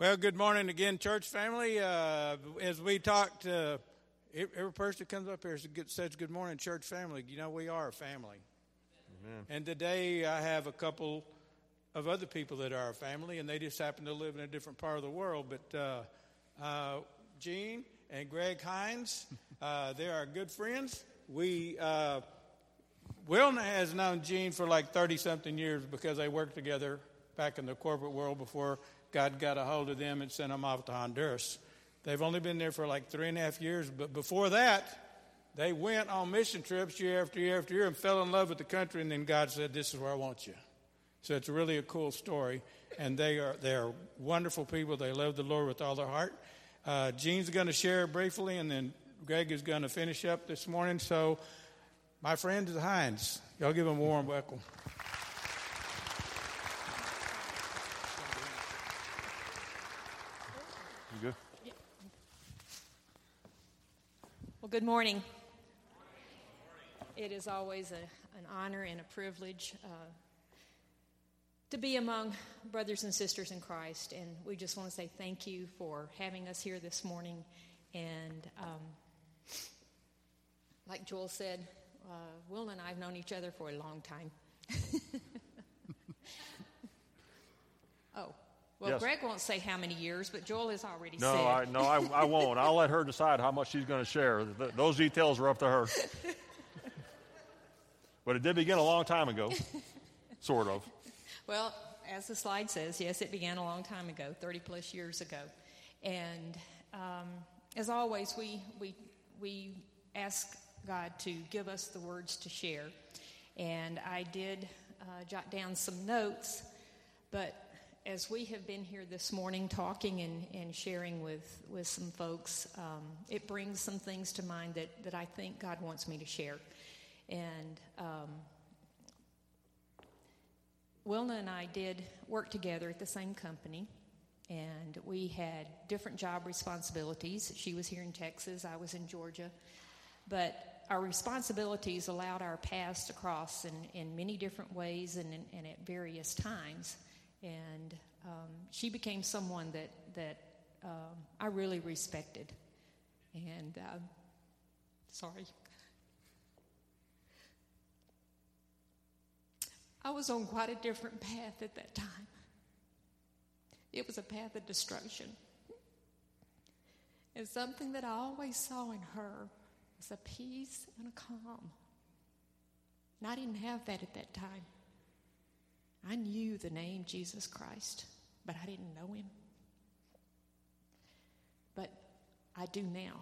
Well, good morning again, church family. Uh, as we talked, uh, every person that comes up here says good morning, church family. You know, we are a family. Amen. And today I have a couple of other people that are a family, and they just happen to live in a different part of the world. But uh, uh Gene and Greg Hines, uh, they are good friends. We, uh, has known Gene for like 30 something years because they worked together back in the corporate world before God got a hold of them and sent them off to Honduras. They've only been there for like three and a half years, but before that, they went on mission trips year after year after year and fell in love with the country, and then God said, This is where I want you. So it's really a cool story, and they are they are wonderful people. They love the Lord with all their heart. Uh, Gene's going to share briefly, and then Greg is going to finish up this morning. So, my friend is Hines. Y'all give him a warm welcome. Well, good morning. It is always a, an honor and a privilege uh, to be among brothers and sisters in Christ, and we just want to say thank you for having us here this morning. And um, like Joel said, uh, Will and I have known each other for a long time. oh, well, yes. Greg won't say how many years, but Joel has already no, said. I, no, I, I won't. I'll let her decide how much she's going to share. those details are up to her. but it did begin a long time ago, sort of. Well, as the slide says, yes, it began a long time ago, 30 plus years ago. And um, as always, we, we, we ask God to give us the words to share. And I did uh, jot down some notes, but as we have been here this morning talking and, and sharing with, with some folks, um, it brings some things to mind that, that I think God wants me to share. And um, Wilna and I did work together at the same company, and we had different job responsibilities. She was here in Texas, I was in Georgia. But our responsibilities allowed our paths to cross in, in many different ways and, and at various times and um, she became someone that that um, I really respected. And uh, sorry, I was on quite a different path at that time. It was a path of destruction. And something that I always saw in her was a peace and a calm. And I didn't have that at that time. I knew the name Jesus Christ, but I didn't know him. But I do now.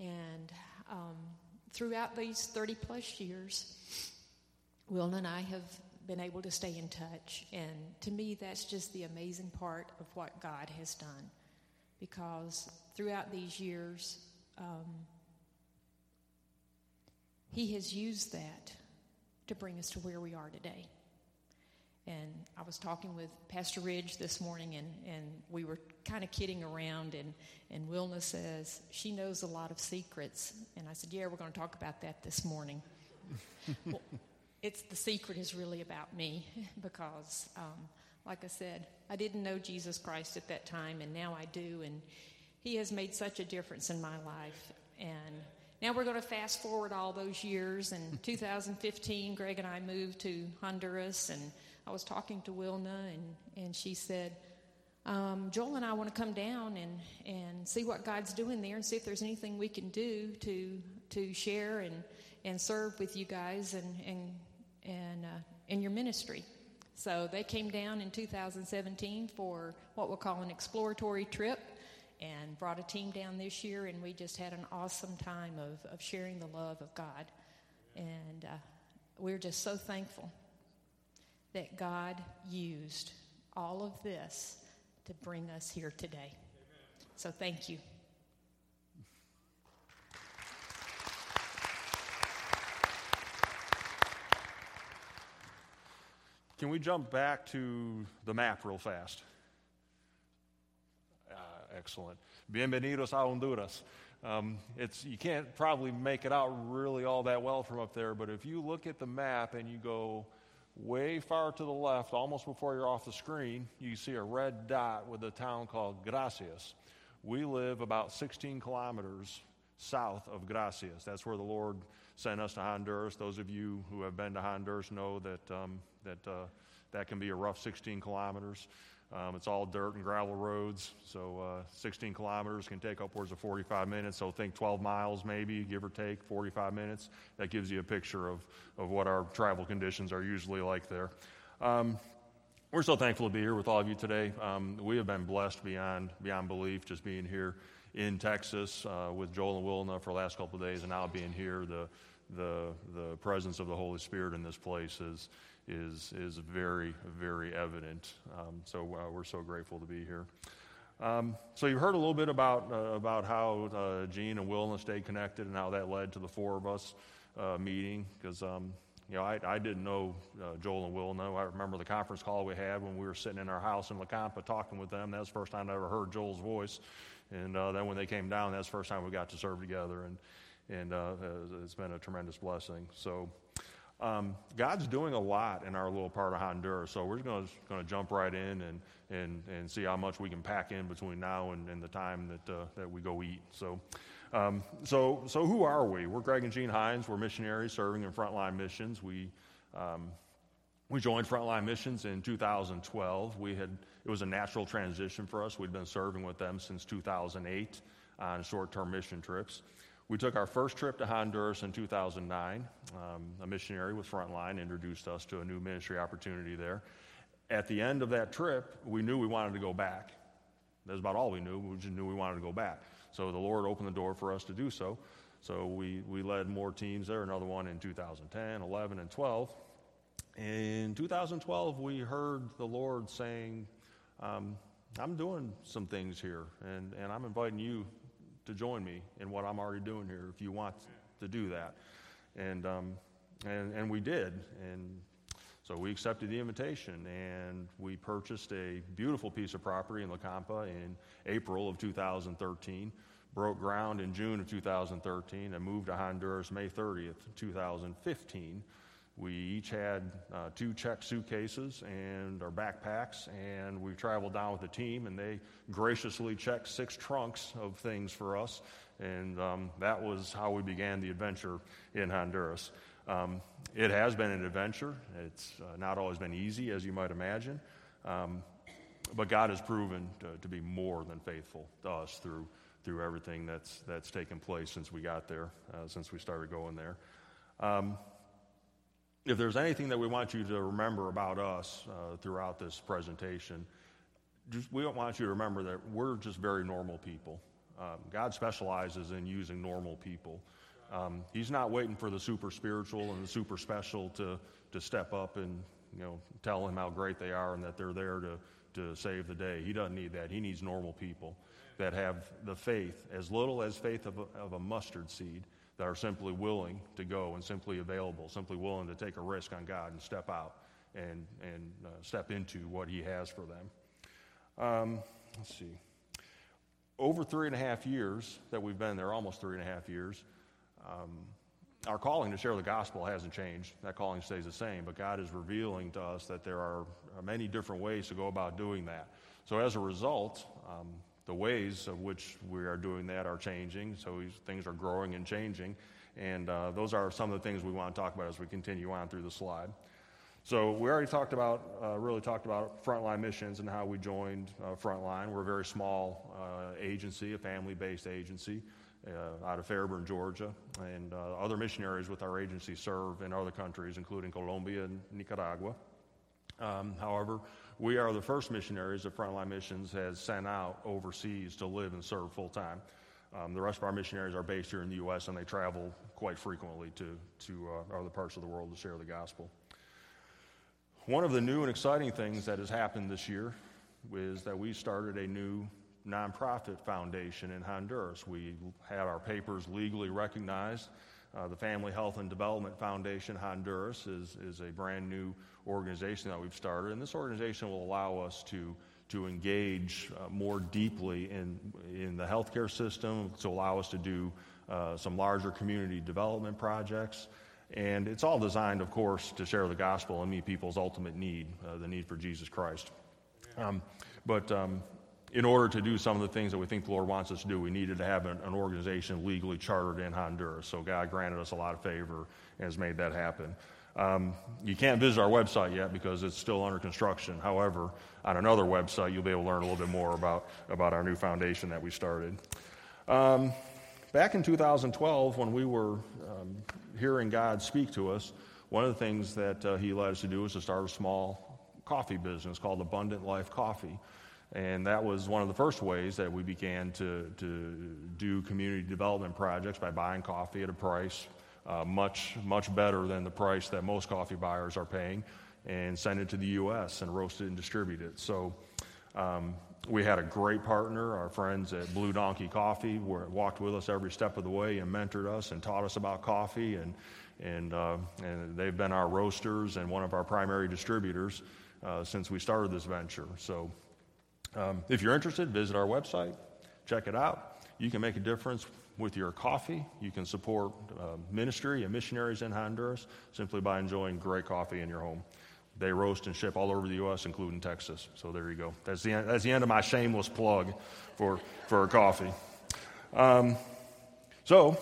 And um, throughout these 30 plus years, Will and I have been able to stay in touch. And to me, that's just the amazing part of what God has done. Because throughout these years, um, He has used that to bring us to where we are today. And I was talking with Pastor Ridge this morning, and, and we were kind of kidding around. And, and Wilna says, She knows a lot of secrets. And I said, Yeah, we're going to talk about that this morning. well, it's the secret is really about me because, um, like I said, I didn't know Jesus Christ at that time, and now I do. And He has made such a difference in my life. And now we're going to fast forward all those years. In 2015, Greg and I moved to Honduras, and I was talking to Wilna, and, and she said, um, Joel and I want to come down and, and see what God's doing there and see if there's anything we can do to, to share and, and serve with you guys and, and, and uh, in your ministry. So they came down in 2017 for what we'll call an exploratory trip and brought a team down this year, and we just had an awesome time of, of sharing the love of God. And uh, we're just so thankful that God used all of this to bring us here today. So thank you. Can we jump back to the map real fast? Uh, excellent. Bienvenidos a Honduras. Um, it's, you can't probably make it out really all that well from up there, but if you look at the map and you go way far to the left, almost before you're off the screen, you see a red dot with a town called Gracias. We live about 16 kilometers south of Gracias. That's where the Lord sent us to Honduras. Those of you who have been to Honduras know that um, that uh, that can be a rough 16 kilometers. Um, it's all dirt and gravel roads, so uh, 16 kilometers can take upwards of 45 minutes. So think 12 miles, maybe, give or take, 45 minutes. That gives you a picture of, of what our travel conditions are usually like there. Um, we're so thankful to be here with all of you today. Um, we have been blessed beyond, beyond belief just being here in Texas uh, with Joel and Wilna for the last couple of days, and now being here. The, the, the presence of the Holy Spirit in this place is, is, is very, very evident. Um, so uh, we're so grateful to be here. Um, so you've heard a little bit about, uh, about how uh, Gene and Wilna stayed connected and how that led to the four of us uh, meeting because um, you know, I, I didn't know uh, Joel and Wilna. I remember the conference call we had when we were sitting in our house in La Campa talking with them. That was the first time I ever heard Joel's voice. And uh, then when they came down, that's the first time we got to serve together. And, and uh, it's been a tremendous blessing. So um, God's doing a lot in our little part of Honduras, so we're just going to jump right in and, and, and see how much we can pack in between now and, and the time that, uh, that we go eat. So, um, so, so who are we? We're Greg and Jean Hines. We're missionaries serving in Frontline Missions. We, um, we joined Frontline Missions in 2012. We had, it was a natural transition for us. We'd been serving with them since 2008 on short-term mission trips. We took our first trip to Honduras in 2009. Um, a missionary with Frontline introduced us to a new ministry opportunity there. At the end of that trip, we knew we wanted to go back. That's about all we knew. We just knew we wanted to go back. So the Lord opened the door for us to do so. So we, we led more teams there, another one in 2010, 11, and 12. In 2012, we heard the Lord saying, um, I'm doing some things here, and, and I'm inviting you to join me in what I'm already doing here if you want to do that. And, um, and, and we did. And so we accepted the invitation and we purchased a beautiful piece of property in La Campa in April of 2013, broke ground in June of 2013, and moved to Honduras May 30th, 2015 we each had uh, two checked suitcases and our backpacks, and we traveled down with the team, and they graciously checked six trunks of things for us. And um, that was how we began the adventure in Honduras. Um, it has been an adventure. It's uh, not always been easy, as you might imagine. Um, but God has proven to, to, be more than faithful to us through, through everything that's, that's taken place since we got there, uh, since we started going there. If there's anything that we want you to remember about us uh, throughout this presentation, just, we don't want you to remember that we're just very normal people. Um, God specializes in using normal people. Um, he's not waiting for the super spiritual and the super special to, to step up and you know tell him how great they are and that they're there to, to save the day. He doesn't need that. He needs normal people that have the faith, as little as faith of a, of a mustard seed, that are simply willing to go and simply available, simply willing to take a risk on God and step out and, and uh, step into what He has for them. Um, let's see. Over three and a half years that we've been there, almost three and a half years, um, our calling to share the gospel hasn't changed. That calling stays the same, but God is revealing to us that there are many different ways to go about doing that. So as a result, um, the ways of which we are doing that are changing. So things are growing and changing. And uh, those are some of the things we want to talk about as we continue on through the slide. So we already talked about, uh, really talked about Frontline Missions and how we joined uh, Frontline. We're a very small uh, agency, a family-based agency uh, out of Fairburn, Georgia. And uh, other missionaries with our agency serve in other countries, including Colombia and Nicaragua. Um, however, we are the first missionaries that Frontline Missions has sent out overseas to live and serve full time. Um, the rest of our missionaries are based here in the U.S. and they travel quite frequently to, to uh, other parts of the world to share the gospel. One of the new and exciting things that has happened this year is that we started a new nonprofit foundation in Honduras. We had our papers legally recognized. Uh, the Family Health and Development Foundation Honduras is, is a brand new organization that we've started, and this organization will allow us to, to engage uh, more deeply in, in the healthcare system, to allow us to do uh, some larger community development projects. And it's all designed, of course, to share the gospel and meet people's ultimate need, uh, the need for Jesus Christ. Um, but um, in order to do some of the things that we think the Lord wants us to do, we needed to have an, an, organization legally chartered in Honduras. So God granted us a lot of favor and has made that happen. Um, you can't visit our website yet because it's still under construction. However, on another website, you'll be able to learn a little bit more about, about our new foundation that we started. Um, back in 2012, when we were um, hearing God speak to us, one of the things that uh, He led us to do was to start a small coffee business called Abundant Life Coffee. And that was one of the first ways that we began to, to do community development projects by buying coffee at a price uh, much, much better than the price that most coffee buyers are paying and send it to the U.S. and roast it and distribute it. So um, we had a great partner, our friends at Blue Donkey Coffee, were, walked with us every step of the way and mentored us and taught us about coffee. And, and, uh, and they've been our roasters and one of our primary distributors uh, since we started this venture. So um, if you're interested, visit our website, check it out. You can make a difference with your coffee. You can support uh, ministry and missionaries in Honduras simply by enjoying great coffee in your home. They roast and ship all over the U.S., including Texas. So there you go. That's the end, that's the end of my shameless plug for, for coffee. Um, so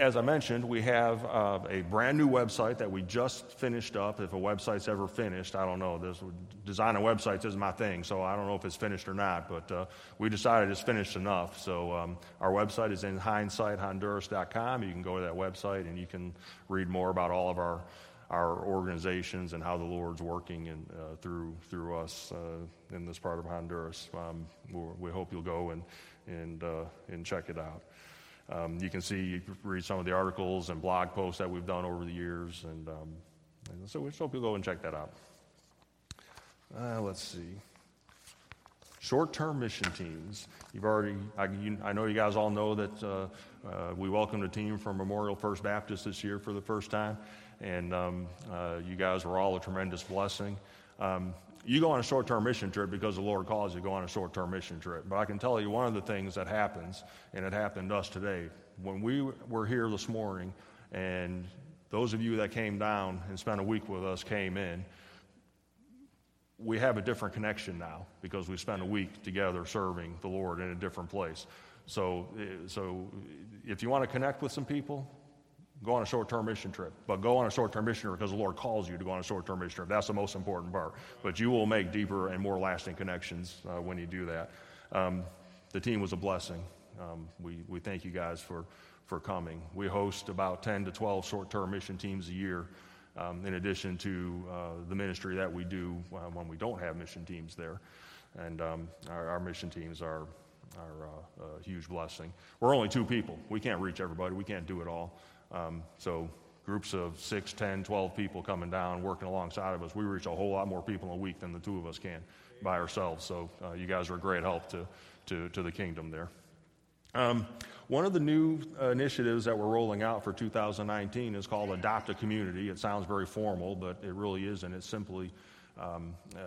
as I mentioned, we have uh, a brand new website that we just finished up. If a website's ever finished, I don't know. This designing websites is my thing, so I don't know if it's finished or not. But uh, we decided it's finished enough. So um, our website is in hindsighthonduras.com. You can go to that website and you can read more about all of our our organizations and how the Lord's working in, uh, through through us uh, in this part of Honduras. Um, we hope you'll go and and uh, and check it out. Um, you can see, you can read some of the articles and blog posts that we've done over the years. And, um, and so we hope you'll go and check that out. Uh, let's see. Short term mission teams. You've already, I, you, I, know you guys all know that uh, uh, we welcomed a team from Memorial First Baptist this year for the first time. And um, uh, you guys were all a tremendous blessing. Um, you go on a short term mission trip because the Lord calls you to go on a short term mission trip. But I can tell you one of the things that happens, and it happened to us today, when we were here this morning, and those of you that came down and spent a week with us came in, we have a different connection now because we spent a week together serving the Lord in a different place. So, eh, so if you want to connect with some people, Go on a short term mission trip. But go on a short term mission trip because the Lord calls you to go on a short term mission trip. That's the most important part. But you will make deeper and more lasting connections uh, when you do that. Um, the team was a blessing. Um, we, we thank you guys for, for coming. We host about 10 to 12 short term mission teams a year, um, in addition to uh, the ministry that we do uh, when we don't have mission teams there. And um, our, our, mission teams are, are uh, a huge blessing. We're only two people. We can't reach everybody, we can't do it all. Um, so groups of 6, 10, 12 people coming down, working alongside of us. We reach a whole lot more people in a week than the two of us can by ourselves. So uh, you guys are a great help to, to, to the kingdom there. Um, one of the new initiatives that we're rolling out for 2019 is called Adopt a Community. It sounds very formal, but it really isn't. It's simply um, uh,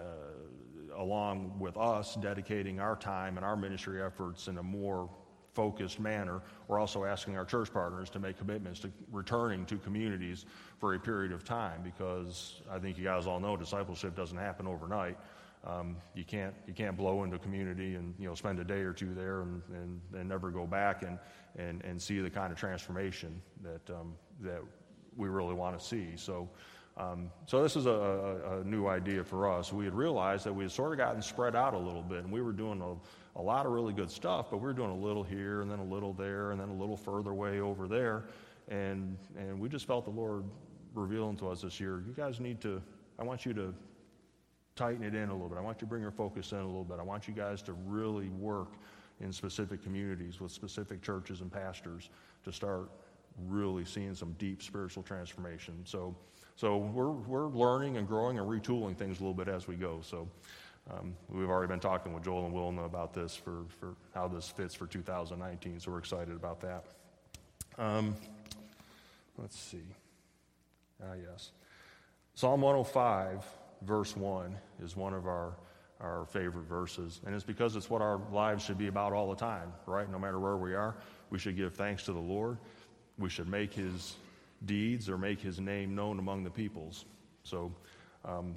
along with us dedicating our time and our ministry efforts in a more focused manner. We're also asking our church partners to make commitments to returning to communities for a period of time because I think you guys all know discipleship doesn't happen overnight. Um, you can't you can't blow into a community and you know spend a day or two there and, and, and never go back and, and, and see the kind of transformation that um, that we really want to see. So um, so this is a, a, new idea for us. We had realized that we had sort of gotten spread out a little bit, and we were doing a, a lot of really good stuff, but we were doing a little here and then a little there and then a little further away over there, and and we just felt the Lord revealing to us this year. You guys need to. I want you to tighten it in a little bit. I want you to bring your focus in a little bit. I want you guys to really work in specific communities with specific churches and pastors to start really seeing some deep spiritual transformation. So. So we're, we're learning and growing and retooling things a little bit as we go. So um, we've already been talking with Joel and Wilna about this for, for how this fits for 2019. So we're excited about that. Um, let's see. Ah, yes. Psalm 105, verse 1, is one of our, our favorite verses. And it's because it's what our lives should be about all the time, right? No matter where we are, we should give thanks to the Lord. We should make his deeds or make his name known among the peoples. So, um,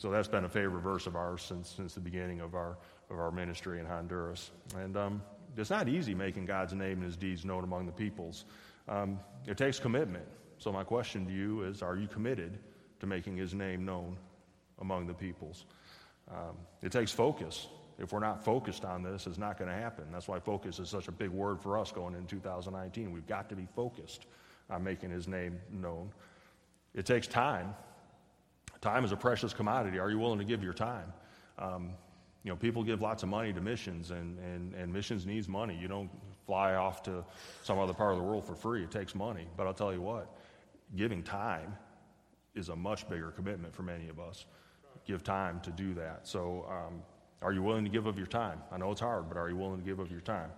so that's been a favorite verse of ours since, since the beginning of our, of our ministry in Honduras. And um, it's not easy making God's name and his deeds known among the peoples. Um, it takes commitment. So, my question to you is Are you committed to making his name known among the peoples? Um, it takes focus. If we're not focused on this, it's not going to happen. That's why focus is such a big word for us going into 2019. We've got to be focused on making his name known. It takes time. Time is a precious commodity. Are you willing to give your time? Um, you know, people give lots of money to missions, and, and, and missions needs money. You don't fly off to some other part of the world for free. It takes money. But I'll tell you what, giving time is a much bigger commitment for many of us. Give time to do that. So, um, are you willing to give of your time? I know it's hard, but are you willing to give of your time?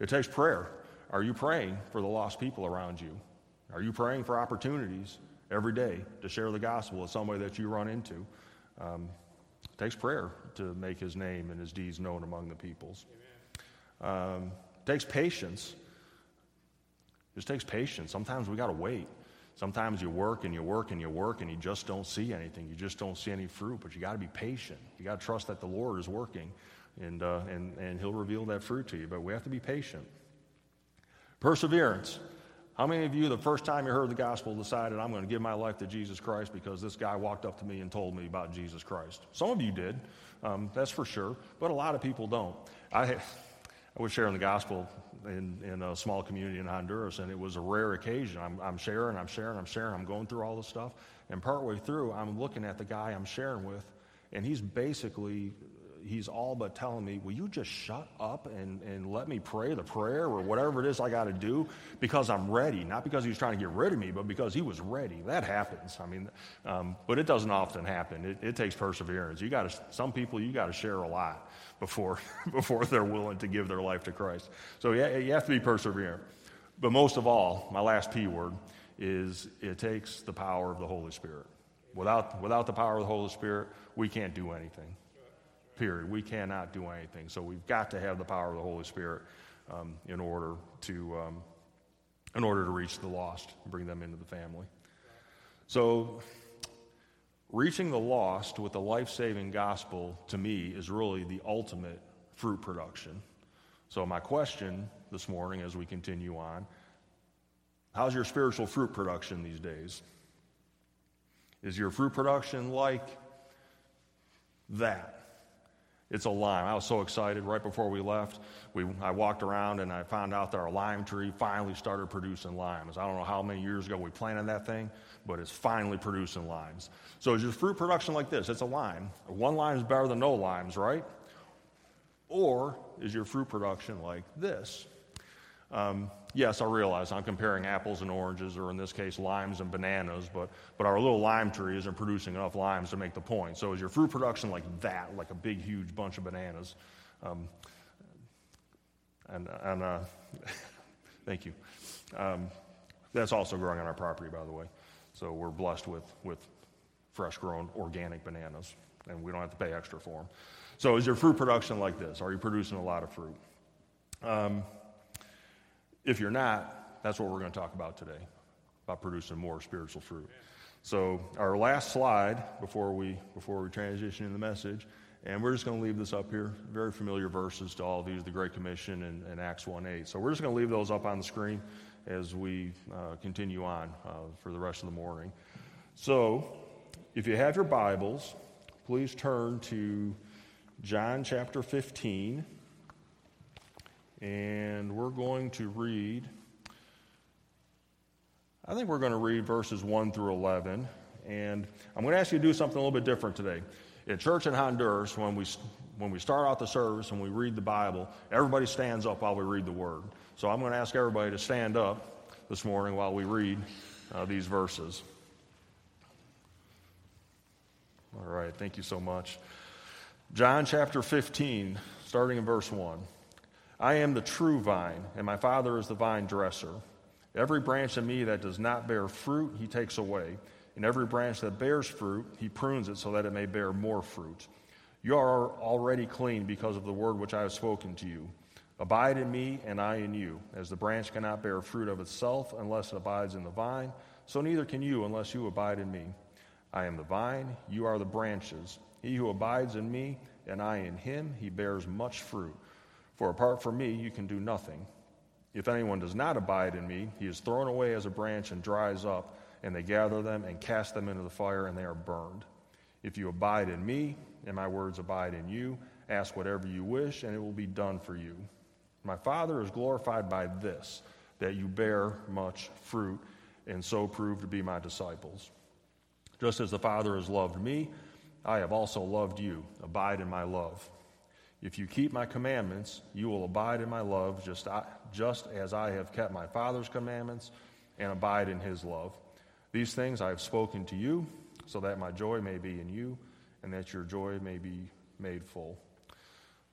It takes prayer. Are you praying for the lost people around you? Are you praying for opportunities every day to share the gospel with somebody that you run into? Um, it takes prayer to make his name and his deeds known among the peoples. Um, takes patience. It just takes patience. Sometimes we got to wait. Sometimes you work and you work and you work and you just don't see anything. You just don't see any fruit, but you got to be patient. You got to trust that the Lord is working and, uh, and, and He'll reveal that fruit to you. But we have to be patient. Perseverance. How many of you, the first time you heard the gospel, decided, I'm going to give my life to Jesus Christ because this guy walked up to me and told me about Jesus Christ? Some of you did, um, that's for sure, but a lot of people don't. I, I was sharing the gospel in, in a small community in Honduras, and it was a rare occasion. I'm, I'm sharing, I'm sharing, I'm sharing, I'm going through all this stuff, and partway through, I'm looking at the guy I'm sharing with, and he's basically he's all but telling me, Will you just shut up and, and let me pray the prayer or whatever it is I got to do? Because I'm ready. Not because he was trying to get rid of me, but because he was ready. That happens. I mean, um, but it doesn't often happen. It, it takes perseverance. You got to, some people, you got to share a lot before, before they're willing to give their life to Christ. So you, you have to be perseverant. But most of all, my last P word is it takes the power of the Holy Spirit. Without, without the power of the Holy Spirit, we can't do anything period. We cannot do anything. So we've got to have the power of the Holy Spirit um, in order to um, in order to reach the lost, bring them into the family. So reaching the lost with the life-saving gospel to me is really the ultimate fruit production. So my question this morning as we continue on, how's your spiritual fruit production these days? Is your fruit production like that? It's a lime. I was so excited right before we left. We, I walked around and I found out that our lime tree finally started producing limes. I don't know how many years ago we planted that thing, but it's finally producing limes. So is your fruit production like this? It's a lime. One lime is better than no limes, right? Or is your fruit production like this? Um, yes, I realize I'm comparing apples and oranges, or in this case, limes and bananas, but, but our little lime tree isn't producing enough limes to make the point. So is your fruit production like that, like a big, huge bunch of bananas? Um, and and uh, thank you. Um, that's also growing on our property, by the way. So we're blessed with, with fresh grown organic bananas, and we don't have to pay extra for them. So is your fruit production like this? Are you producing a lot of fruit? Um, if you're not, that's what we're going to talk about today about producing more spiritual fruit. So, our last slide before we, before we transition in the message, and we're just going to leave this up here. Very familiar verses to all of these the Great Commission and, and Acts 1 8. So, we're just going to leave those up on the screen as we uh, continue on uh, for the rest of the morning. So, if you have your Bibles, please turn to John chapter 15. And we're going to read, I think we're going to read verses 1 through 11. And I'm going to ask you to do something a little bit different today. At church in Honduras, when we, when we start out the service and we read the Bible, everybody stands up while we read the Word. So I'm going to ask everybody to stand up this morning while we read uh, these verses. All right, thank you so much. John chapter 15, starting in verse 1. I am the true vine, and my Father is the vine dresser. Every branch in me that does not bear fruit, he takes away. And every branch that bears fruit, he prunes it so that it may bear more fruit. You are already clean because of the word which I have spoken to you. Abide in me, and I in you. As the branch cannot bear fruit of itself unless it abides in the vine, so neither can you unless you abide in me. I am the vine, you are the branches. He who abides in me, and I in him, he bears much fruit. For apart from me, you can do nothing. If anyone does not abide in me, he is thrown away as a branch and dries up, and they gather them and cast them into the fire, and they are burned. If you abide in me, and my words abide in you, ask whatever you wish, and it will be done for you. My Father is glorified by this, that you bear much fruit, and so prove to be my disciples. Just as the Father has loved me, I have also loved you. Abide in my love. If you keep my commandments, you will abide in my love, just, just as I have kept my Father's commandments and abide in his love. These things I have spoken to you, so that my joy may be in you, and that your joy may be made full.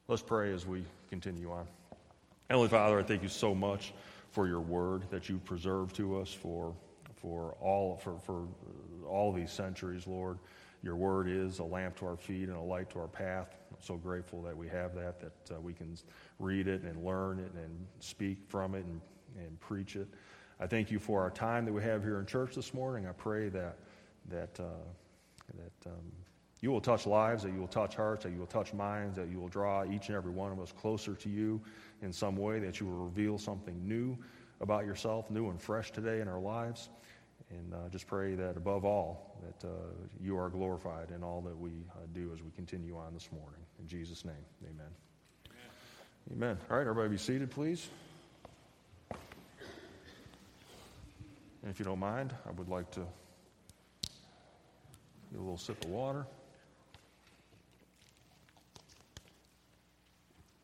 Let's pray as we continue on. Heavenly Father, I thank you so much for your word that you preserved to us for, for, all, for, for all these centuries, Lord. Your word is a lamp to our feet and a light to our path. So grateful that we have that, that uh, we can read it and learn it and speak from it and, and preach it. I thank you for our time that we have here in church this morning. I pray that, that, uh, that um, you will touch lives, that you will touch hearts, that you will touch minds, that you will draw each and every one of us closer to you in some way, that you will reveal something new about yourself, new and fresh today in our lives. And uh, just pray that above all, that uh, you are glorified in all that we uh, do as we continue on this morning. In Jesus' name, amen. Amen. amen. All right, everybody be seated, please. And if you don't mind, I would like to get a little sip of water.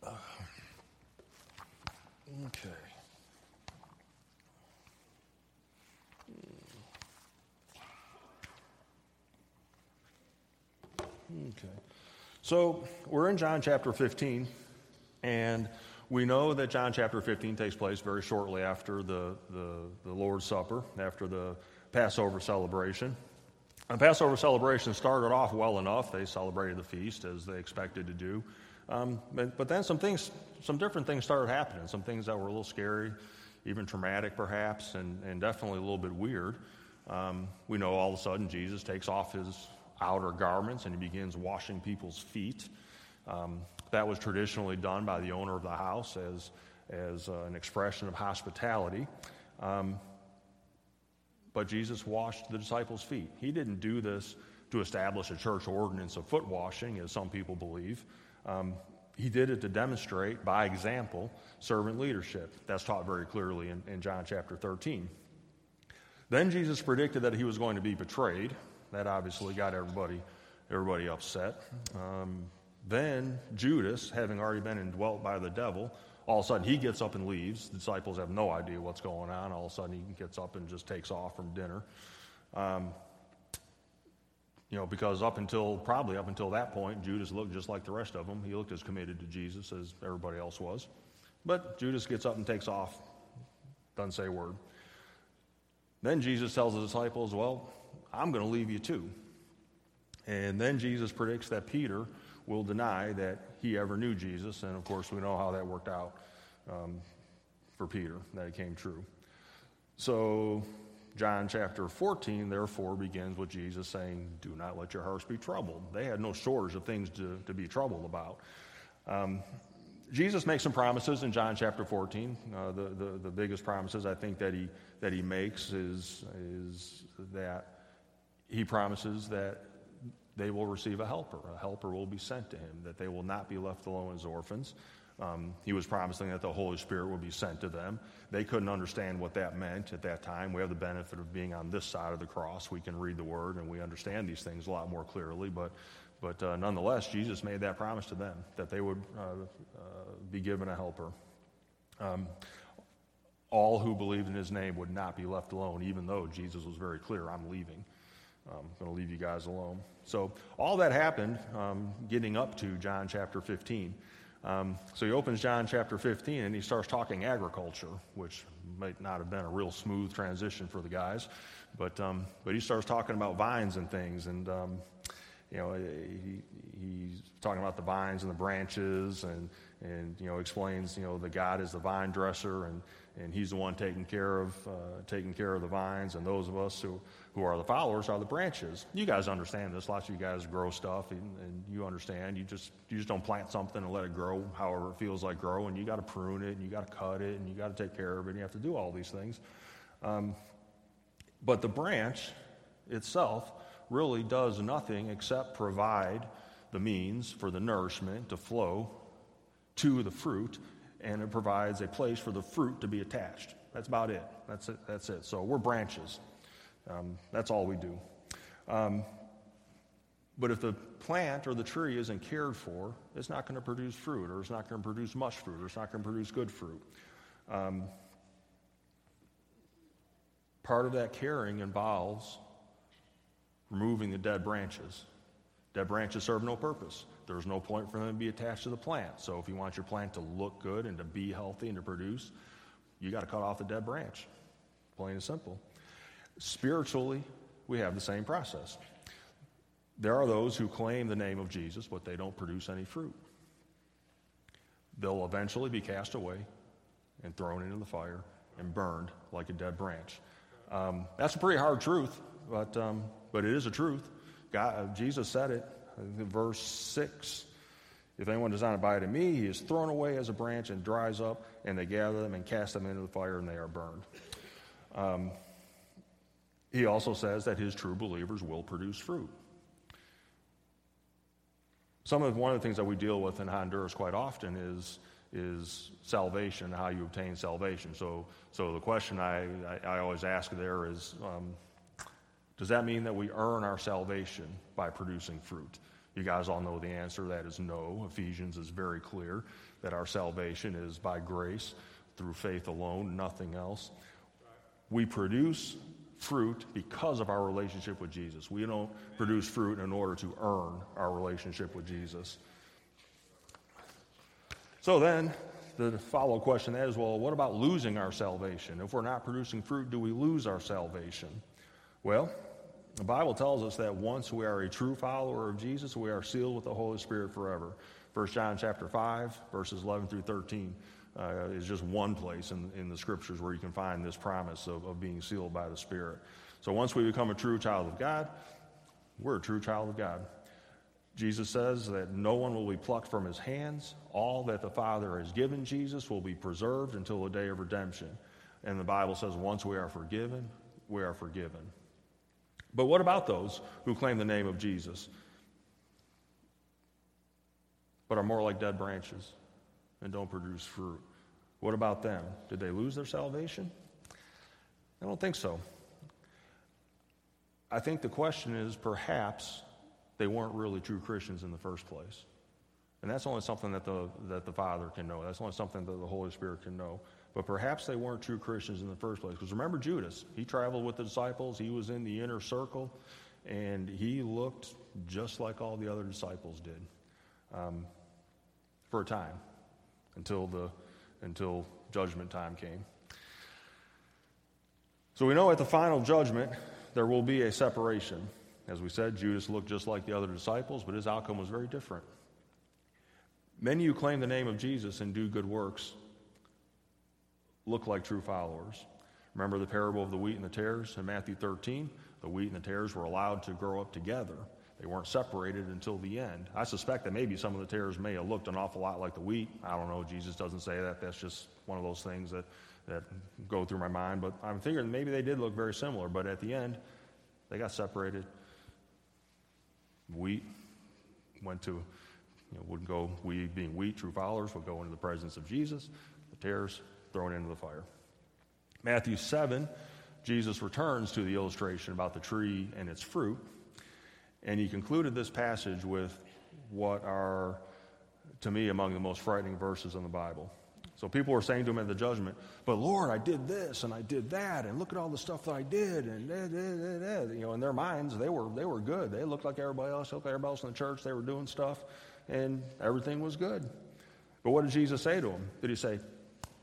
Okay. Okay. So we're in John chapter 15, and we know that John chapter 15 takes place very shortly after the, the, the Lord's Supper, after the Passover celebration. The Passover celebration started off well enough. They celebrated the feast as they expected to do. Um, but, but, then some things, some different things started happening, some things that were a little scary, even traumatic perhaps, and, and definitely a little bit weird. Um, we know all of a sudden Jesus takes off his outer garments and he begins washing people's feet. Um, that was traditionally done by the owner of the house as, as uh, an expression of hospitality. Um, but Jesus washed the disciples' feet. He didn't do this to establish a church ordinance of foot washing, as some people believe. Um, he did it to demonstrate, by example, servant leadership. That's taught very clearly in, in John chapter 13. Then Jesus predicted that he was going to be betrayed. That obviously got everybody, everybody upset. Um, then Judas, having already been indwelt by the devil, all of a sudden he gets up and leaves. The disciples have no idea what's going on. All of a sudden he gets up and just takes off from dinner. Um, you know, because up until, probably up until that point, Judas looked just like the rest of them. He looked as committed to Jesus as everybody else was. But Judas gets up and takes off, doesn't say a word. Then Jesus tells the disciples, Well, I'm going to leave you too. And then Jesus predicts that Peter will deny that he ever knew Jesus. And of course, we know how that worked out um, for Peter, that it came true. So John chapter 14, therefore, begins with Jesus saying, Do not let your hearts be troubled. They had no shortage of things to, to be troubled about. Um, Jesus makes some promises in John chapter 14. Uh, the, the, the, biggest promises I think that he, that he makes is, is that he promises that they will receive a helper. A helper will be sent to him, that they will not be left alone as orphans, um, he was promising that the Holy Spirit would be sent to them. They couldn't understand what that meant at that time. We have the benefit of being on this side of the cross. We can read the Word and we understand these things a lot more clearly. But, but uh, nonetheless, Jesus made that promise to them that they would uh, uh, be given a helper. Um, all who believed in his name would not be left alone, even though Jesus was very clear I'm leaving. I'm going to leave you guys alone. So, all that happened um, getting up to John chapter 15. Um, so he opens John chapter 15 and he starts talking agriculture, which might not have been a real smooth transition for the guys, but, um, but he starts talking about vines and things. And, um, you know, he, he's talking about the vines and the branches and, and, you know, explains, you know, the God is the vine dresser and, and he's the one taking care of, uh, taking care of the vines. And those of us who, who are the followers are the branches. You guys understand this. Lots of you guys grow stuff and, and you understand. You just, you just don't plant something and let it grow however it feels like growing. You got to prune it and you got to cut it and you got to take care of it and you have to do all these things. Um, but the branch itself really does nothing except provide the means for the nourishment to flow to the fruit, and it provides a place for the fruit to be attached. That's about it. That's it. That's it. So we're branches. Um, that's all we do. Um, but if the plant or the tree isn't cared for, it's not going to produce fruit, or it's not going to produce much fruit, or it's not going to produce good fruit. Um, part of that caring involves removing the dead branches. Dead branches serve no purpose. There's no point for them to be attached to the plant. So if you want your plant to look good and to be healthy and to produce, you got to cut off the dead branch. Plain and simple. Spiritually, we have the same process. There are those who claim the name of Jesus, but they don't produce any fruit. They'll eventually be cast away and thrown into the fire and burned like a dead branch. Um, that's a pretty hard truth, but, um, but it is a truth. God, Jesus said it, verse 6. If anyone does not abide in me, he is thrown away as a branch and dries up, and they gather them and cast them into the fire, and they are burned. Um, he also says that his true believers will produce fruit. Some of one of the things that we deal with in Honduras quite often is is salvation, how you obtain salvation. So, so the question I, I, I always ask there is um, does that mean that we earn our salvation by producing fruit? You guys all know the answer. That is no. Ephesians is very clear that our salvation is by grace through faith alone, nothing else. We produce fruit because of our relationship with Jesus. We don't produce fruit in order to earn our relationship with Jesus. So then, the follow question is well, what about losing our salvation? If we're not producing fruit, do we lose our salvation? Well, the Bible tells us that once we are a true follower of Jesus, we are sealed with the Holy Spirit forever. 1 John chapter 5, verses 11 through 13 uh, is just one place in, in the scriptures where you can find this promise of, of being sealed by the Spirit. So once we become a true child of God, we're a true child of God. Jesus says that no one will be plucked from his hands. All that the Father has given Jesus will be preserved until the day of redemption. And the Bible says once we are forgiven, we are forgiven. But what about those who claim the name of Jesus, but are more like dead branches and don't produce fruit? What about them? Did they lose their salvation? I don't think so. I think the question is perhaps they weren't really true Christians in the first place. And that's only something that the, that the Father can know. That's only something that the Holy Spirit can know. But perhaps they weren't true Christians in the first place. Because remember Judas, he traveled with the disciples, he was in the inner circle, and he looked just like all the other disciples did um, for a time until, the, until judgment time came. So we know at the final judgment, there will be a separation. As we said, Judas looked just like the other disciples, but his outcome was very different. Many who claim the name of Jesus and do good works look like true followers. Remember the parable of the wheat and the tares in Matthew 13? The wheat and the tares were allowed to grow up together. They weren't separated until the end. I suspect that maybe some of the tares may have looked an awful lot like the wheat. I don't know. Jesus doesn't say that. That's just one of those things that, that go through my mind. But I'm thinking maybe they did look very similar. But at the end, they got separated. Wheat went to, you know, would go, we being wheat, true followers, would go into the presence of Jesus. The tares thrown into the fire. Matthew 7, Jesus returns to the illustration about the tree and its fruit, and he concluded this passage with what are, to me, among the most frightening verses in the Bible. So people were saying to him at the judgment, But Lord, I did this and I did that, and look at all the stuff that I did. And da, da, da, you know, in their minds, they were, they were good. They looked like everybody else, looked like everybody else in the church. They were doing stuff, and everything was good. But what did Jesus say to them? Did he say,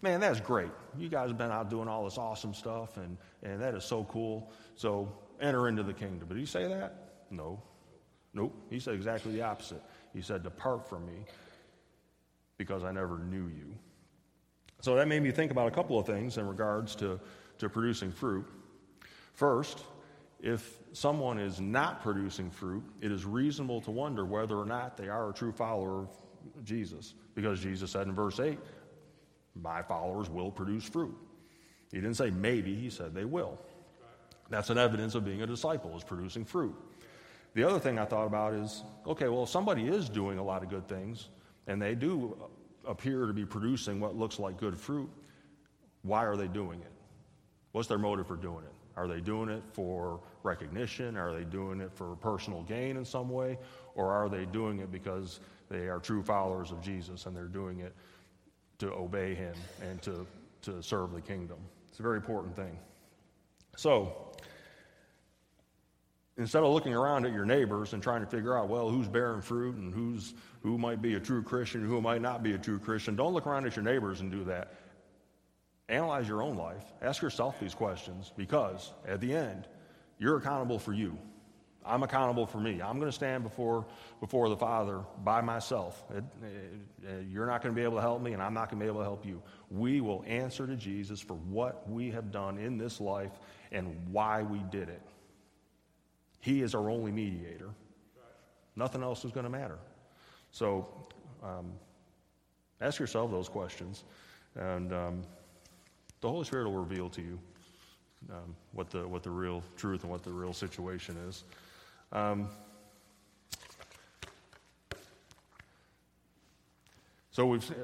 Man, that's great. You guys have been out doing all this awesome stuff, and, and that is so cool. So enter into the kingdom. Did he say that? No. Nope. He said exactly the opposite. He said, Depart from me because I never knew you. So that made me think about a couple of things in regards to, to producing fruit. First, if someone is not producing fruit, it is reasonable to wonder whether or not they are a true follower of Jesus. Because Jesus said in verse 8, My followers will produce fruit. He didn't say maybe, he said they will. That's an evidence of being a disciple, is producing fruit. The other thing I thought about is okay, well, if somebody is doing a lot of good things and they do appear to be producing what looks like good fruit, why are they doing it? What's their motive for doing it? Are they doing it for recognition? Are they doing it for personal gain in some way? Or are they doing it because they are true followers of Jesus and they're doing it to obey him and to, to serve the kingdom? It's a very important thing. So, instead of looking around at your neighbors and trying to figure out, well, who's bearing fruit and who's, who might be a true Christian, who might not be a true Christian, don't look around at your neighbors and do that. Analyze your own life. Ask yourself these questions because at the end, you're accountable for you. I'm accountable for me. I'm going to stand before, before the Father by myself. It, it, you're not going to be able to help me, and I'm not going to be able to help you. We will answer to Jesus for what we have done in this life and why we did it. He is our only mediator. Nothing else is going to matter. So um, ask yourself those questions, and um, the Holy Spirit will reveal to you um, what, the, what the real truth and what the real situation is. Um, so we've, uh,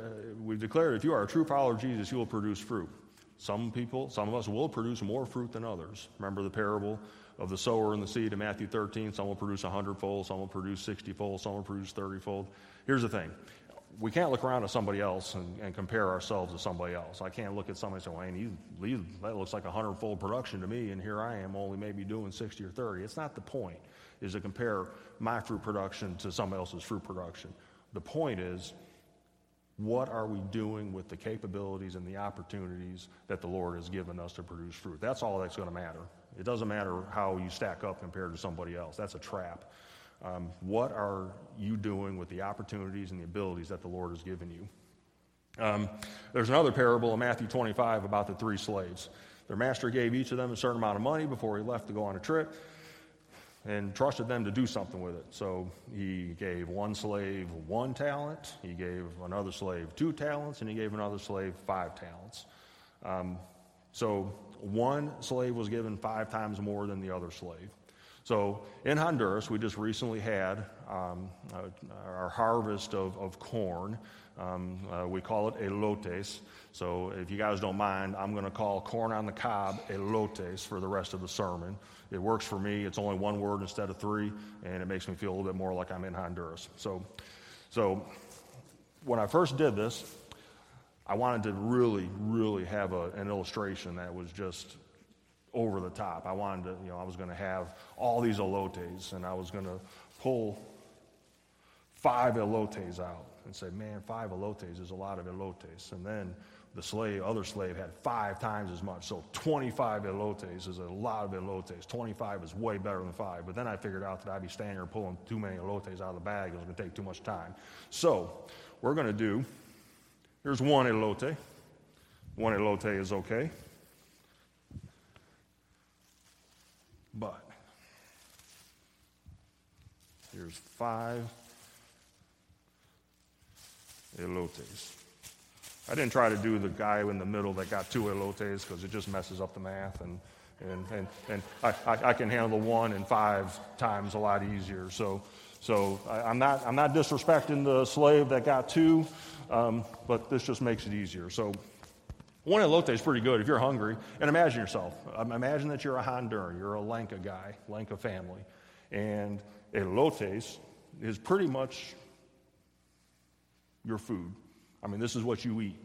we've declared if you are a true follower of Jesus, you will produce fruit. Some people, some of us will produce more fruit than others. Remember the parable of the sower and the seed in Matthew 13? Some will produce 100 fold, some will produce 60 fold, some will produce 30 fold. Here's the thing we can't look around at somebody else and, and, compare ourselves to somebody else. I can't look at somebody and say, well, he, that looks like a hundredfold production to me, and here I am only maybe doing 60 or 30. It's not the point, is to compare my fruit production to somebody else's fruit production. The point is, what are we doing with the capabilities and the opportunities that the Lord has given us to produce fruit? That's all that's going to matter. It doesn't matter how you stack up compared to somebody else. That's a trap. Um, what are you doing with the opportunities and the abilities that the Lord has given you? Um, there's another parable in Matthew 25 about the three slaves. Their master gave each of them a certain amount of money before he left to go on a trip and trusted them to do something with it. So he gave one slave one talent, he gave another slave two talents, and he gave another slave five talents. Um, so one slave was given five times more than the other slave. So in Honduras, we just recently had um, uh, our harvest of, of corn. Um, uh, we call it elotes. So if you guys don't mind, I'm going to call corn on the cob elotes for the rest of the sermon. It works for me. It's only one word instead of three, and it makes me feel a little bit more like I'm in Honduras. So, so when I first did this, I wanted to really, really have a, an illustration that was just over the top. I wanted to, you know, I was going to have all these elotes and I was going to pull five elotes out and say, man, five elotes is a lot of elotes. And then the slave, other slave had five times as much. So 25 elotes is a lot of elotes. 25 is way better than five. But then I figured out that I'd be standing here pulling too many elotes out of the bag. It was going to take too much time. So we're going to do, here's one elote. One elote is okay. But here's five elotes. I didn't try to do the guy in the middle that got two elotes because it just messes up the math. And, and, and, and I, I, I, can handle one and five times a lot easier. So, so I, am not, I'm not disrespecting the slave that got two, um, but this just makes it easier. So one elote is pretty good if you're hungry. And imagine yourself. Um, imagine that you're a Honduran, you're a Lenca guy, Lenca family. And elotes is pretty much your food. I mean, this is what you eat.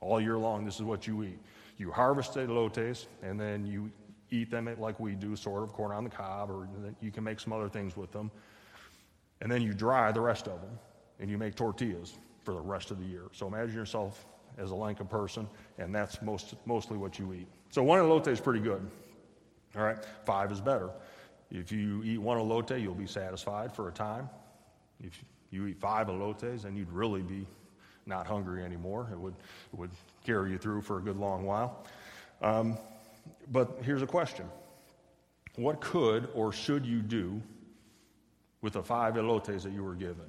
All year long, this is what you eat. You harvest the elotes, and then you eat them like we do, sort of corn on the cob, or you can make some other things with them. And then you dry the rest of them, and you make tortillas for the rest of the year. So imagine yourself as a Lenca person, and that's most, mostly what you eat. So one elote is pretty good. All right, five is better. If you eat one elote, you'll be satisfied for a time. If you eat five elotes, and you'd really be not hungry anymore. It would, it would carry you through for a good long while. Um, but here's a question What could or should you do with the five elotes that you were given?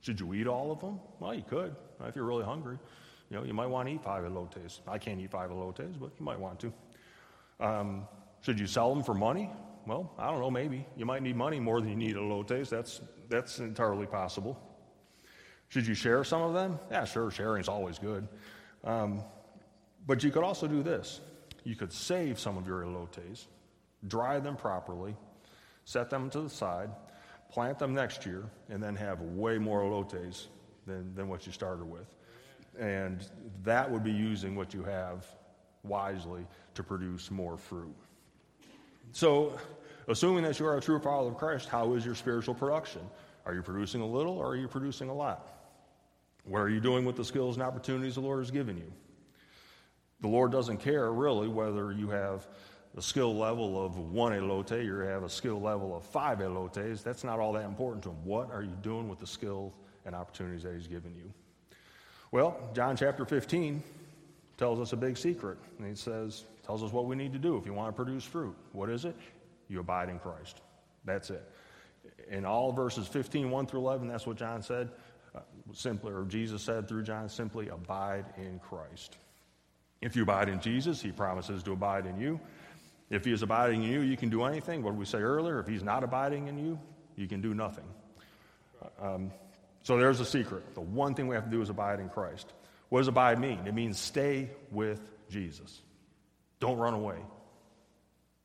Should you eat all of them? Well, you could if you're really hungry. You know, you might want to eat five elotes. I can't eat five elotes, but you might want to. Um, should you sell them for money? Well, I don't know, maybe. You might need money more than you need elotes. That's, that's entirely possible. Should you share some of them? Yeah, sure, sharing is always good. Um, but you could also do this you could save some of your elotes, dry them properly, set them to the side, plant them next year, and then have way more elotes than, than what you started with. And that would be using what you have wisely to produce more fruit. So, assuming that you are a true follower of Christ, how is your spiritual production? Are you producing a little or are you producing a lot? What are you doing with the skills and opportunities the Lord has given you? The Lord doesn't care really whether you have a skill level of one elote or you have a skill level of five elotes. That's not all that important to Him. What are you doing with the skills and opportunities that He's given you? Well, John chapter 15 tells us a big secret. And he says, tells us what we need to do if you want to produce fruit. What is it? You abide in Christ. That's it. In all verses 15, 1 through 11, that's what John said. Uh, simply, or Jesus said through John, simply abide in Christ. If you abide in Jesus, he promises to abide in you. If he is abiding in you, you can do anything. What did we say earlier? If he's not abiding in you, you can do nothing. Um, so there's a secret. The one thing we have to do is abide in Christ. What does abide mean? It means stay with Jesus. Don't run away.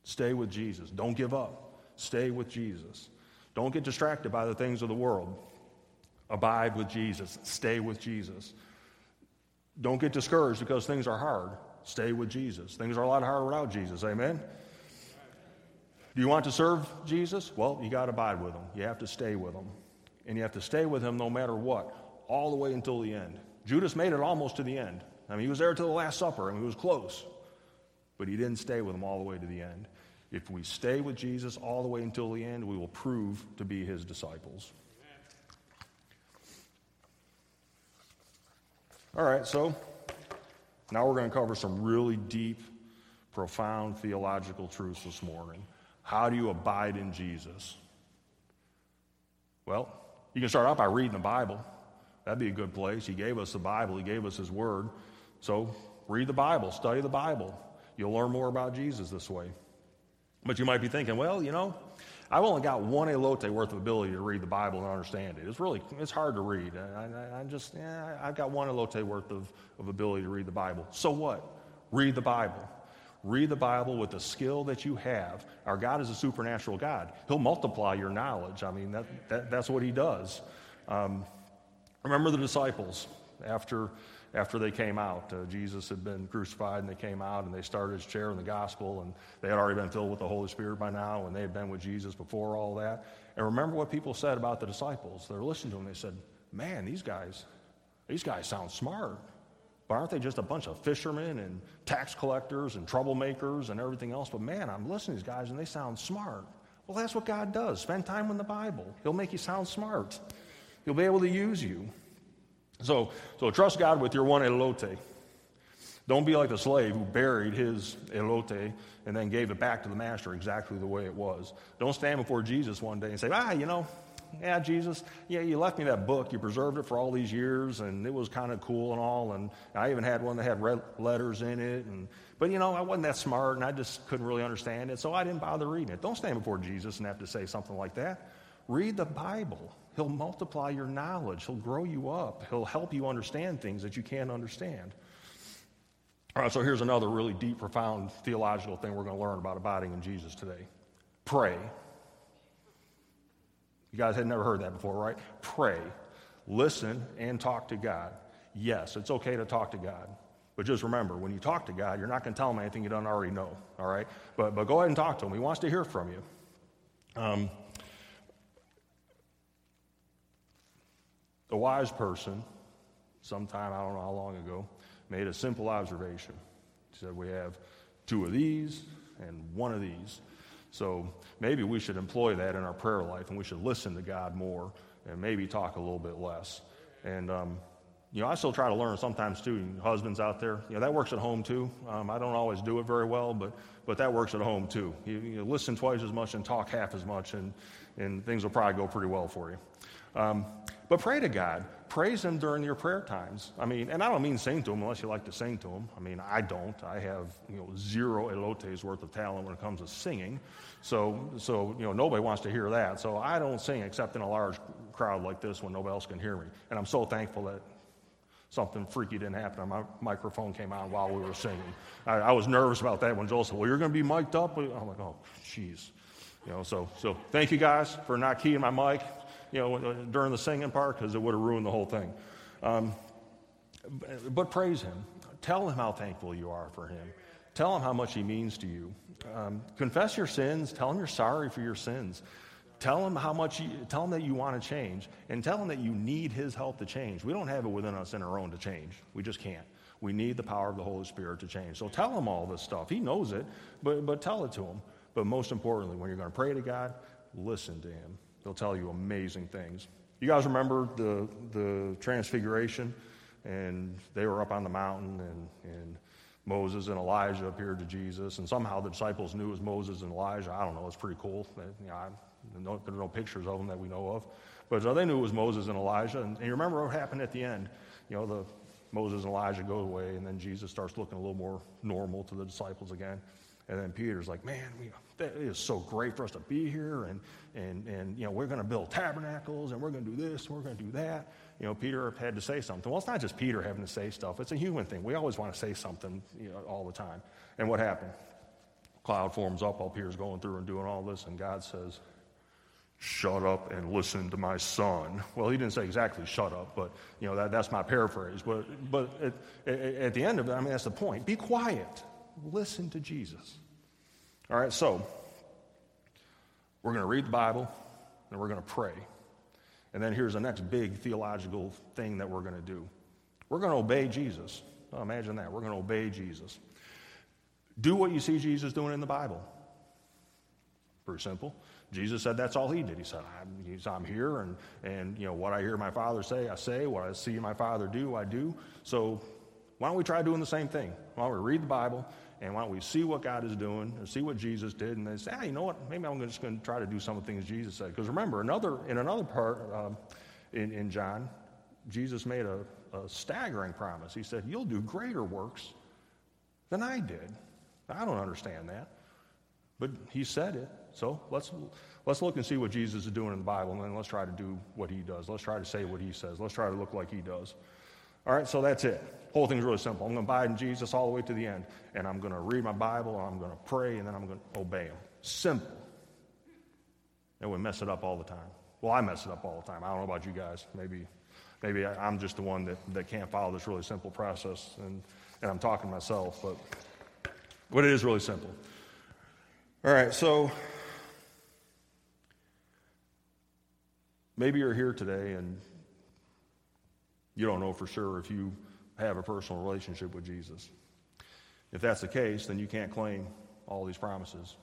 Stay with Jesus. Don't give up. Stay with Jesus. Don't get distracted by the things of the world. Abide with Jesus. Stay with Jesus. Don't get discouraged because things are hard. Stay with Jesus. Things are a lot harder without Jesus. Amen? Do you want to serve Jesus? Well, you got to abide with him. You have to stay with him and you have to stay with him no matter what, all the way until the end. Judas made it almost to the end. I mean, he was there to the Last Supper, I and he was close, but he didn't stay with him all the way to the end. If we stay with Jesus all the way until the end, we will prove to be his disciples. All right, so now we're going to cover some really deep, profound theological truths this morning. How do you abide in Jesus? Well, you can start out by reading the Bible. That'd be a good place. He gave us the Bible, He gave us His Word. So read the Bible, study the Bible. You'll learn more about Jesus this way. But you might be thinking, well, you know, I've only got one elote worth of ability to read the Bible and understand it. It's really, it's hard to read. I, I, I just, yeah, I've got one elote worth of, of ability to read the Bible. So what? Read the Bible. Read the Bible with the skill that you have. Our God is a supernatural God. He'll multiply your knowledge. I mean, that, that that's what He does. Um, remember the disciples after, after they came out. Uh, Jesus had been crucified and they came out and they started sharing the gospel and they had already been filled with the Holy Spirit by now and they had been with Jesus before all that. And remember what people said about the disciples. They were listening to them. They said, man, these guys, these guys sound smart. But aren't they just a bunch of fishermen and tax collectors and troublemakers and everything else? But man, I'm listening to these guys and they sound smart. Well, that's what God does. Spend time in the Bible. He'll make you sound smart. He'll be able to use you. So, so trust God with your one elote. Don't be like the slave who buried his elote and then gave it back to the master exactly the way it was. Don't stand before Jesus one day and say, ah, you know, yeah, Jesus, yeah, you left me that book. You preserved it for all these years, and it was kind of cool and all. And I even had one that had red letters in it. And, but, you know, I wasn't that smart, and I just couldn't really understand it, so I didn't bother reading it. Don't stand before Jesus and have to say something like that. Read the Bible. He'll multiply your knowledge. He'll grow you up. He'll help you understand things that you can't understand. All right, so here's another really deep, profound theological thing we're going to learn about abiding in Jesus today. Pray. You guys had never heard that before, right? Pray, listen, and talk to God. Yes, it's okay to talk to God. But just remember, when you talk to God, you're not going to tell him anything you don't already know, all right? But, but go ahead and talk to him. He wants to hear from you. Um, the wise person, sometime, I don't know how long ago, made a simple observation. He said, We have two of these and one of these. So maybe we should employ that in our prayer life and we should listen to God more and maybe talk a little bit less. And, um, you know, I still try to learn sometimes too. Husbands out there, you know, that works at home too. Um, I don't always do it very well, but, but that works at home too. You, you listen twice as much and talk half as much, and, and things will probably go pretty well for you. Um, but pray to God. Praise Him during your prayer times. I mean, and I don't mean sing to Him unless you like to sing to Him. I mean, I don't. I have you know zero elotes worth of talent when it comes to singing. So, so you know nobody wants to hear that. So I don't sing except in a large crowd like this when nobody else can hear me. And I'm so thankful that something freaky didn't happen. My microphone came on while we were singing. I, I was nervous about that when Joel said, "Well, you're going to be mic'd up." I'm like, "Oh, jeez." You know, so so thank you guys for not keying my mic you know, during the singing part because it would have ruined the whole thing. Um, but praise Him. Tell Him how thankful you are for Him. Tell Him how much He means to you. Um, confess your sins. Tell Him you're sorry for your sins. Tell him how much you, tell him that you want to change and tell him that you need his help to change. We don't have it within us in our own to change. We just can't. We need the power of the Holy Spirit to change. So tell him all this stuff. He knows it, but, but tell it to him. But most importantly, when you're going to pray to God, listen to him. They'll tell you amazing things. You guys remember the, the transfiguration? And they were up on the mountain, and, and Moses and Elijah appeared to Jesus. And somehow the disciples knew it was Moses and Elijah. I don't know, it's pretty cool. You know, no, there are no pictures of them that we know of. But uh, they knew it was Moses and Elijah. And, and you remember what happened at the end? You know, the Moses and Elijah go away, and then Jesus starts looking a little more normal to the disciples again. And then Peter's like, man, we, that is so great for us to be here. And, and, and you know, we're going to build tabernacles and we're going to do this and we're going to do that. You know, Peter had to say something. Well, it's not just Peter having to say stuff. It's a human thing. We always want to say something you know, all the time. And what happened? Cloud forms up while Peter's going through and doing all this. And God says, shut up and listen to my son. Well, he didn't say exactly shut up, but, you know, that, that's my paraphrase. But, but at, at the end of it, I mean, that's the point. Be quiet listen to Jesus. All right, so we're going to read the Bible and we're going to pray. And then here's the next big theological thing that we're going to do we're going to obey Jesus. Oh, imagine that. We're going to obey Jesus. Do what you see Jesus doing in the Bible. Pretty simple. Jesus said that's all he did. He said, I'm, I'm, here, and, and you know, what I hear my Father say, I say. What I see my Father do, I do. So why don't we try doing the same thing? Why don't we read the Bible and why don't we see what God is doing and see what Jesus did and they say, ah, you know what? Maybe I'm just going to try to do some of the things Jesus said. Because remember, another, in another part um, in, in John, Jesus made a, a staggering promise. He said, You'll do greater works than I did. I don't understand that. But he said it. So let's, let's look and see what Jesus is doing in the Bible, and then let's try to do what he does. Let's try to say what he says. Let's try to look like he does. All right, so that's it. Whole thing's really simple. I'm going to abide in Jesus all the way to the end, and I'm going to read my Bible, and I'm going to pray, and then I'm going to obey Him. Simple. And we mess it up all the time. Well, I mess it up all the time. I don't know about you guys. Maybe, maybe I'm just the one that, that can't follow this really simple process, and, and I'm talking to myself, but, but it is really simple. All right, so maybe you're here today and you don't know for sure if you have a personal relationship with Jesus. If that's the case, then you can't claim all these promises.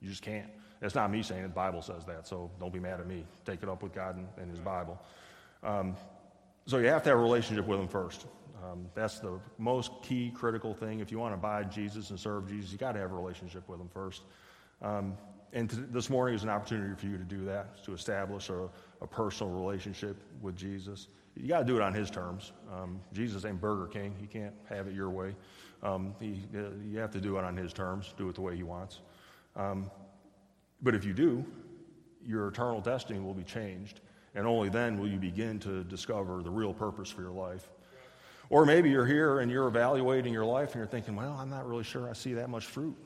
You just can't. It's not me saying it, the Bible says that, so don't be mad at me. Take it up with God and, and His Bible. Um, so you have to have a relationship with Him first. Um, that's the most key, critical thing. If you want to abide Jesus and serve Jesus, you got to have a relationship with Him first. Um, and this morning is an opportunity for you to do that, to establish a, a personal relationship with Jesus you got to do it on his terms. Um, Jesus ain't Burger King. He can't have it your way. Um, he, uh, you have to do it on his terms, do it the way he wants. Um, but if you do, your eternal destiny will be changed. And only then will you begin to discover the real purpose for your life. Or maybe you're here and you're evaluating your life and you're thinking, well, I'm not really sure I see that much fruit,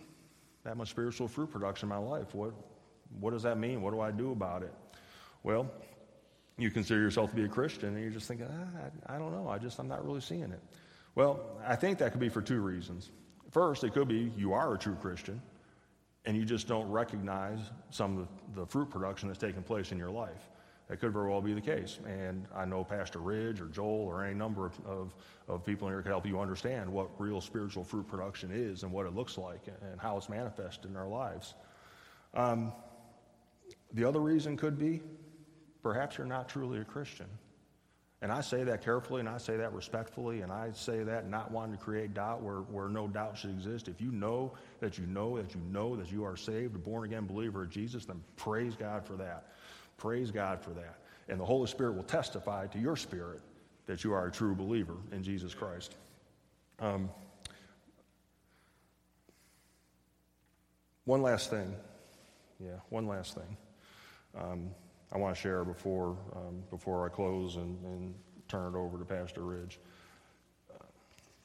that much spiritual fruit production in my life. What, what does that mean? What do I do about it? Well, you consider yourself to be a Christian and you're just thinking, ah, I, I don't know, I just, I'm not really seeing it. Well, I think that could be for two reasons. First, it could be you are a true Christian and you just don't recognize some of the, fruit production that's taking place in your life. That could very well be the case. And I know Pastor Ridge or Joel or any number of, of, of people here could help you understand what real spiritual fruit production is and what it looks like and how it's manifested in our lives. Um, the other reason could be perhaps you're not truly a Christian. And I say that carefully and I say that respectfully and I say that not wanting to create doubt where, where no doubt should exist. If you know that you know that you know that you are saved, a born again believer of Jesus, then praise God for that. Praise God for that. And the Holy Spirit will testify to your spirit that you are a true believer in Jesus Christ. Um, one last thing. Yeah, one last thing. Um, I want to share before, um, before I close and, and, turn it over to Pastor Ridge.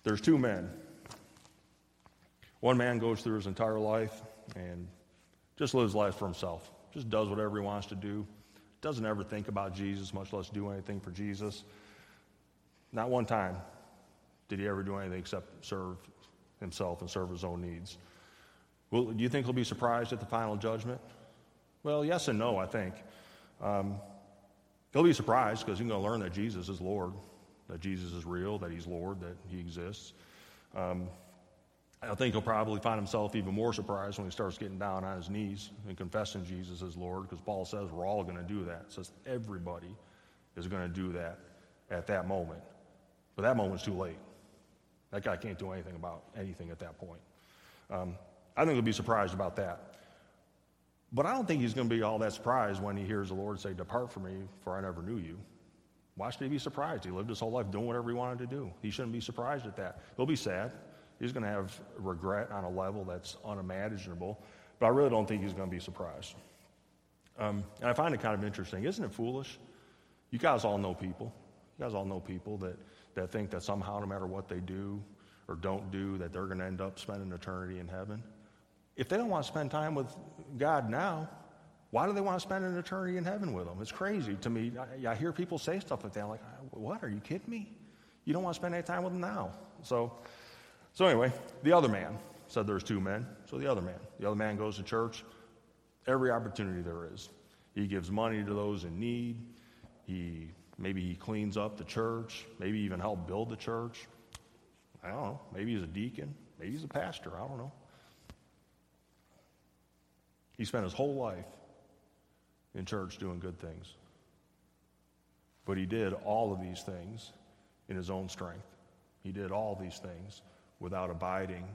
There's two men. One man goes through his entire life and just lives life for himself, just does whatever he wants to do, doesn't ever think about Jesus, much less do anything for Jesus. Not one time did he ever do anything except serve himself and serve his own needs. Well, do you think he'll be surprised at the final judgment? Well, yes and no, I think. Um, he'll be surprised because he's going to learn that Jesus is Lord, that Jesus is real, that he's Lord, that he exists. Um, I think he'll probably find himself even more surprised when he starts getting down on his knees and confessing Jesus as Lord, because Paul says we're all going to do that. It says everybody is going to do that at that moment. But that moment's too late. That guy can't do anything about anything at that point. Um, I think he'll be surprised about that. But I don't think he's going to be all that surprised when he hears the Lord say, Depart from me, for I never knew you. Why should he be surprised? He lived his whole life doing whatever he wanted to do. He shouldn't be surprised at that. He'll be sad. He's going to have regret on a level that's unimaginable. But I really don't think he's going to be surprised. Um, and I find it kind of interesting. Isn't it foolish? You guys all know people. You guys all know people that, that think that somehow, no matter what they do or don't do, that they're going to end up spending eternity in heaven. If they don't want to spend time with God now, why do they want to spend an eternity in heaven with Him? It's crazy to me. I, I hear people say stuff like that. I'm like, uh, what? Are you kidding me? You don't want to spend any time with Him now. So, so anyway, the other man said there's two men. So the other man, the other man goes to church every opportunity there is. He gives money to those in need. He maybe he cleans up the church. Maybe even help build the church. I don't know. Maybe he's a deacon. Maybe he's a pastor. I don't know. He spent his whole life in church doing good things. But he did all of these things in his own strength. He did all these things without abiding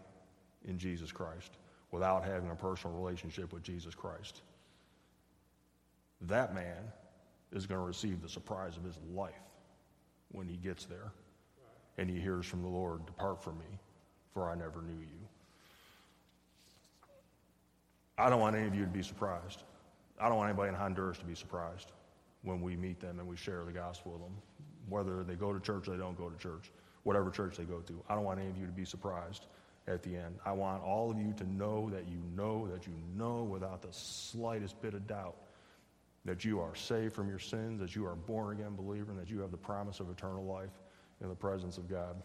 in Jesus Christ, without having a personal relationship with Jesus Christ. That man is going to receive the surprise of his life when he gets there and he hears from the Lord, Depart from me, for I never knew you. I don't want any of you to be surprised. I don't want anybody in Honduras to be surprised when we meet them and we share the gospel with them, whether they go to church or they don't go to church, whatever church they go to. I don't want any of you to be surprised at the end. I want all of you to know that you know that you know without the slightest bit of doubt that you are saved from your sins, that you are a born again believer, and that you have the promise of eternal life in the presence of God,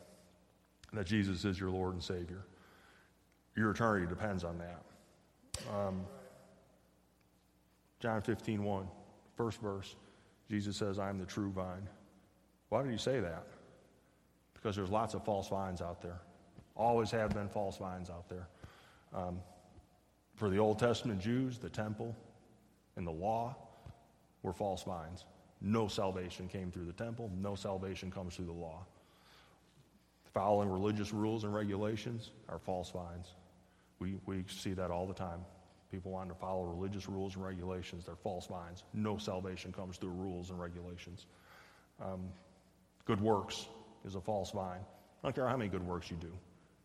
and that Jesus is your Lord and Savior. Your eternity depends on that. Um, John 15, 1, first verse, Jesus says, I am the true vine. Why did he say that? Because there's lots of false vines out there. Always have been false vines out there. Um, for the Old Testament Jews, the temple and the law were false vines. No salvation came through the temple, no salvation comes through the law. Following religious rules and regulations are false vines. We, we see that all the time. People wanting to follow religious rules and regulations. They're false vines. No salvation comes through rules and regulations. Um, good works is a false vine. I don't care how many good works you do.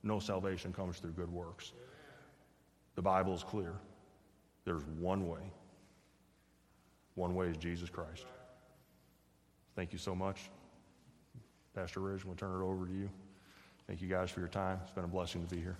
No salvation comes through good works. The Bible is clear. There's one way. One way is Jesus Christ. Thank you so much. Pastor Ridge, we'll turn it over to you. Thank you guys for your time. It's been a blessing to be here.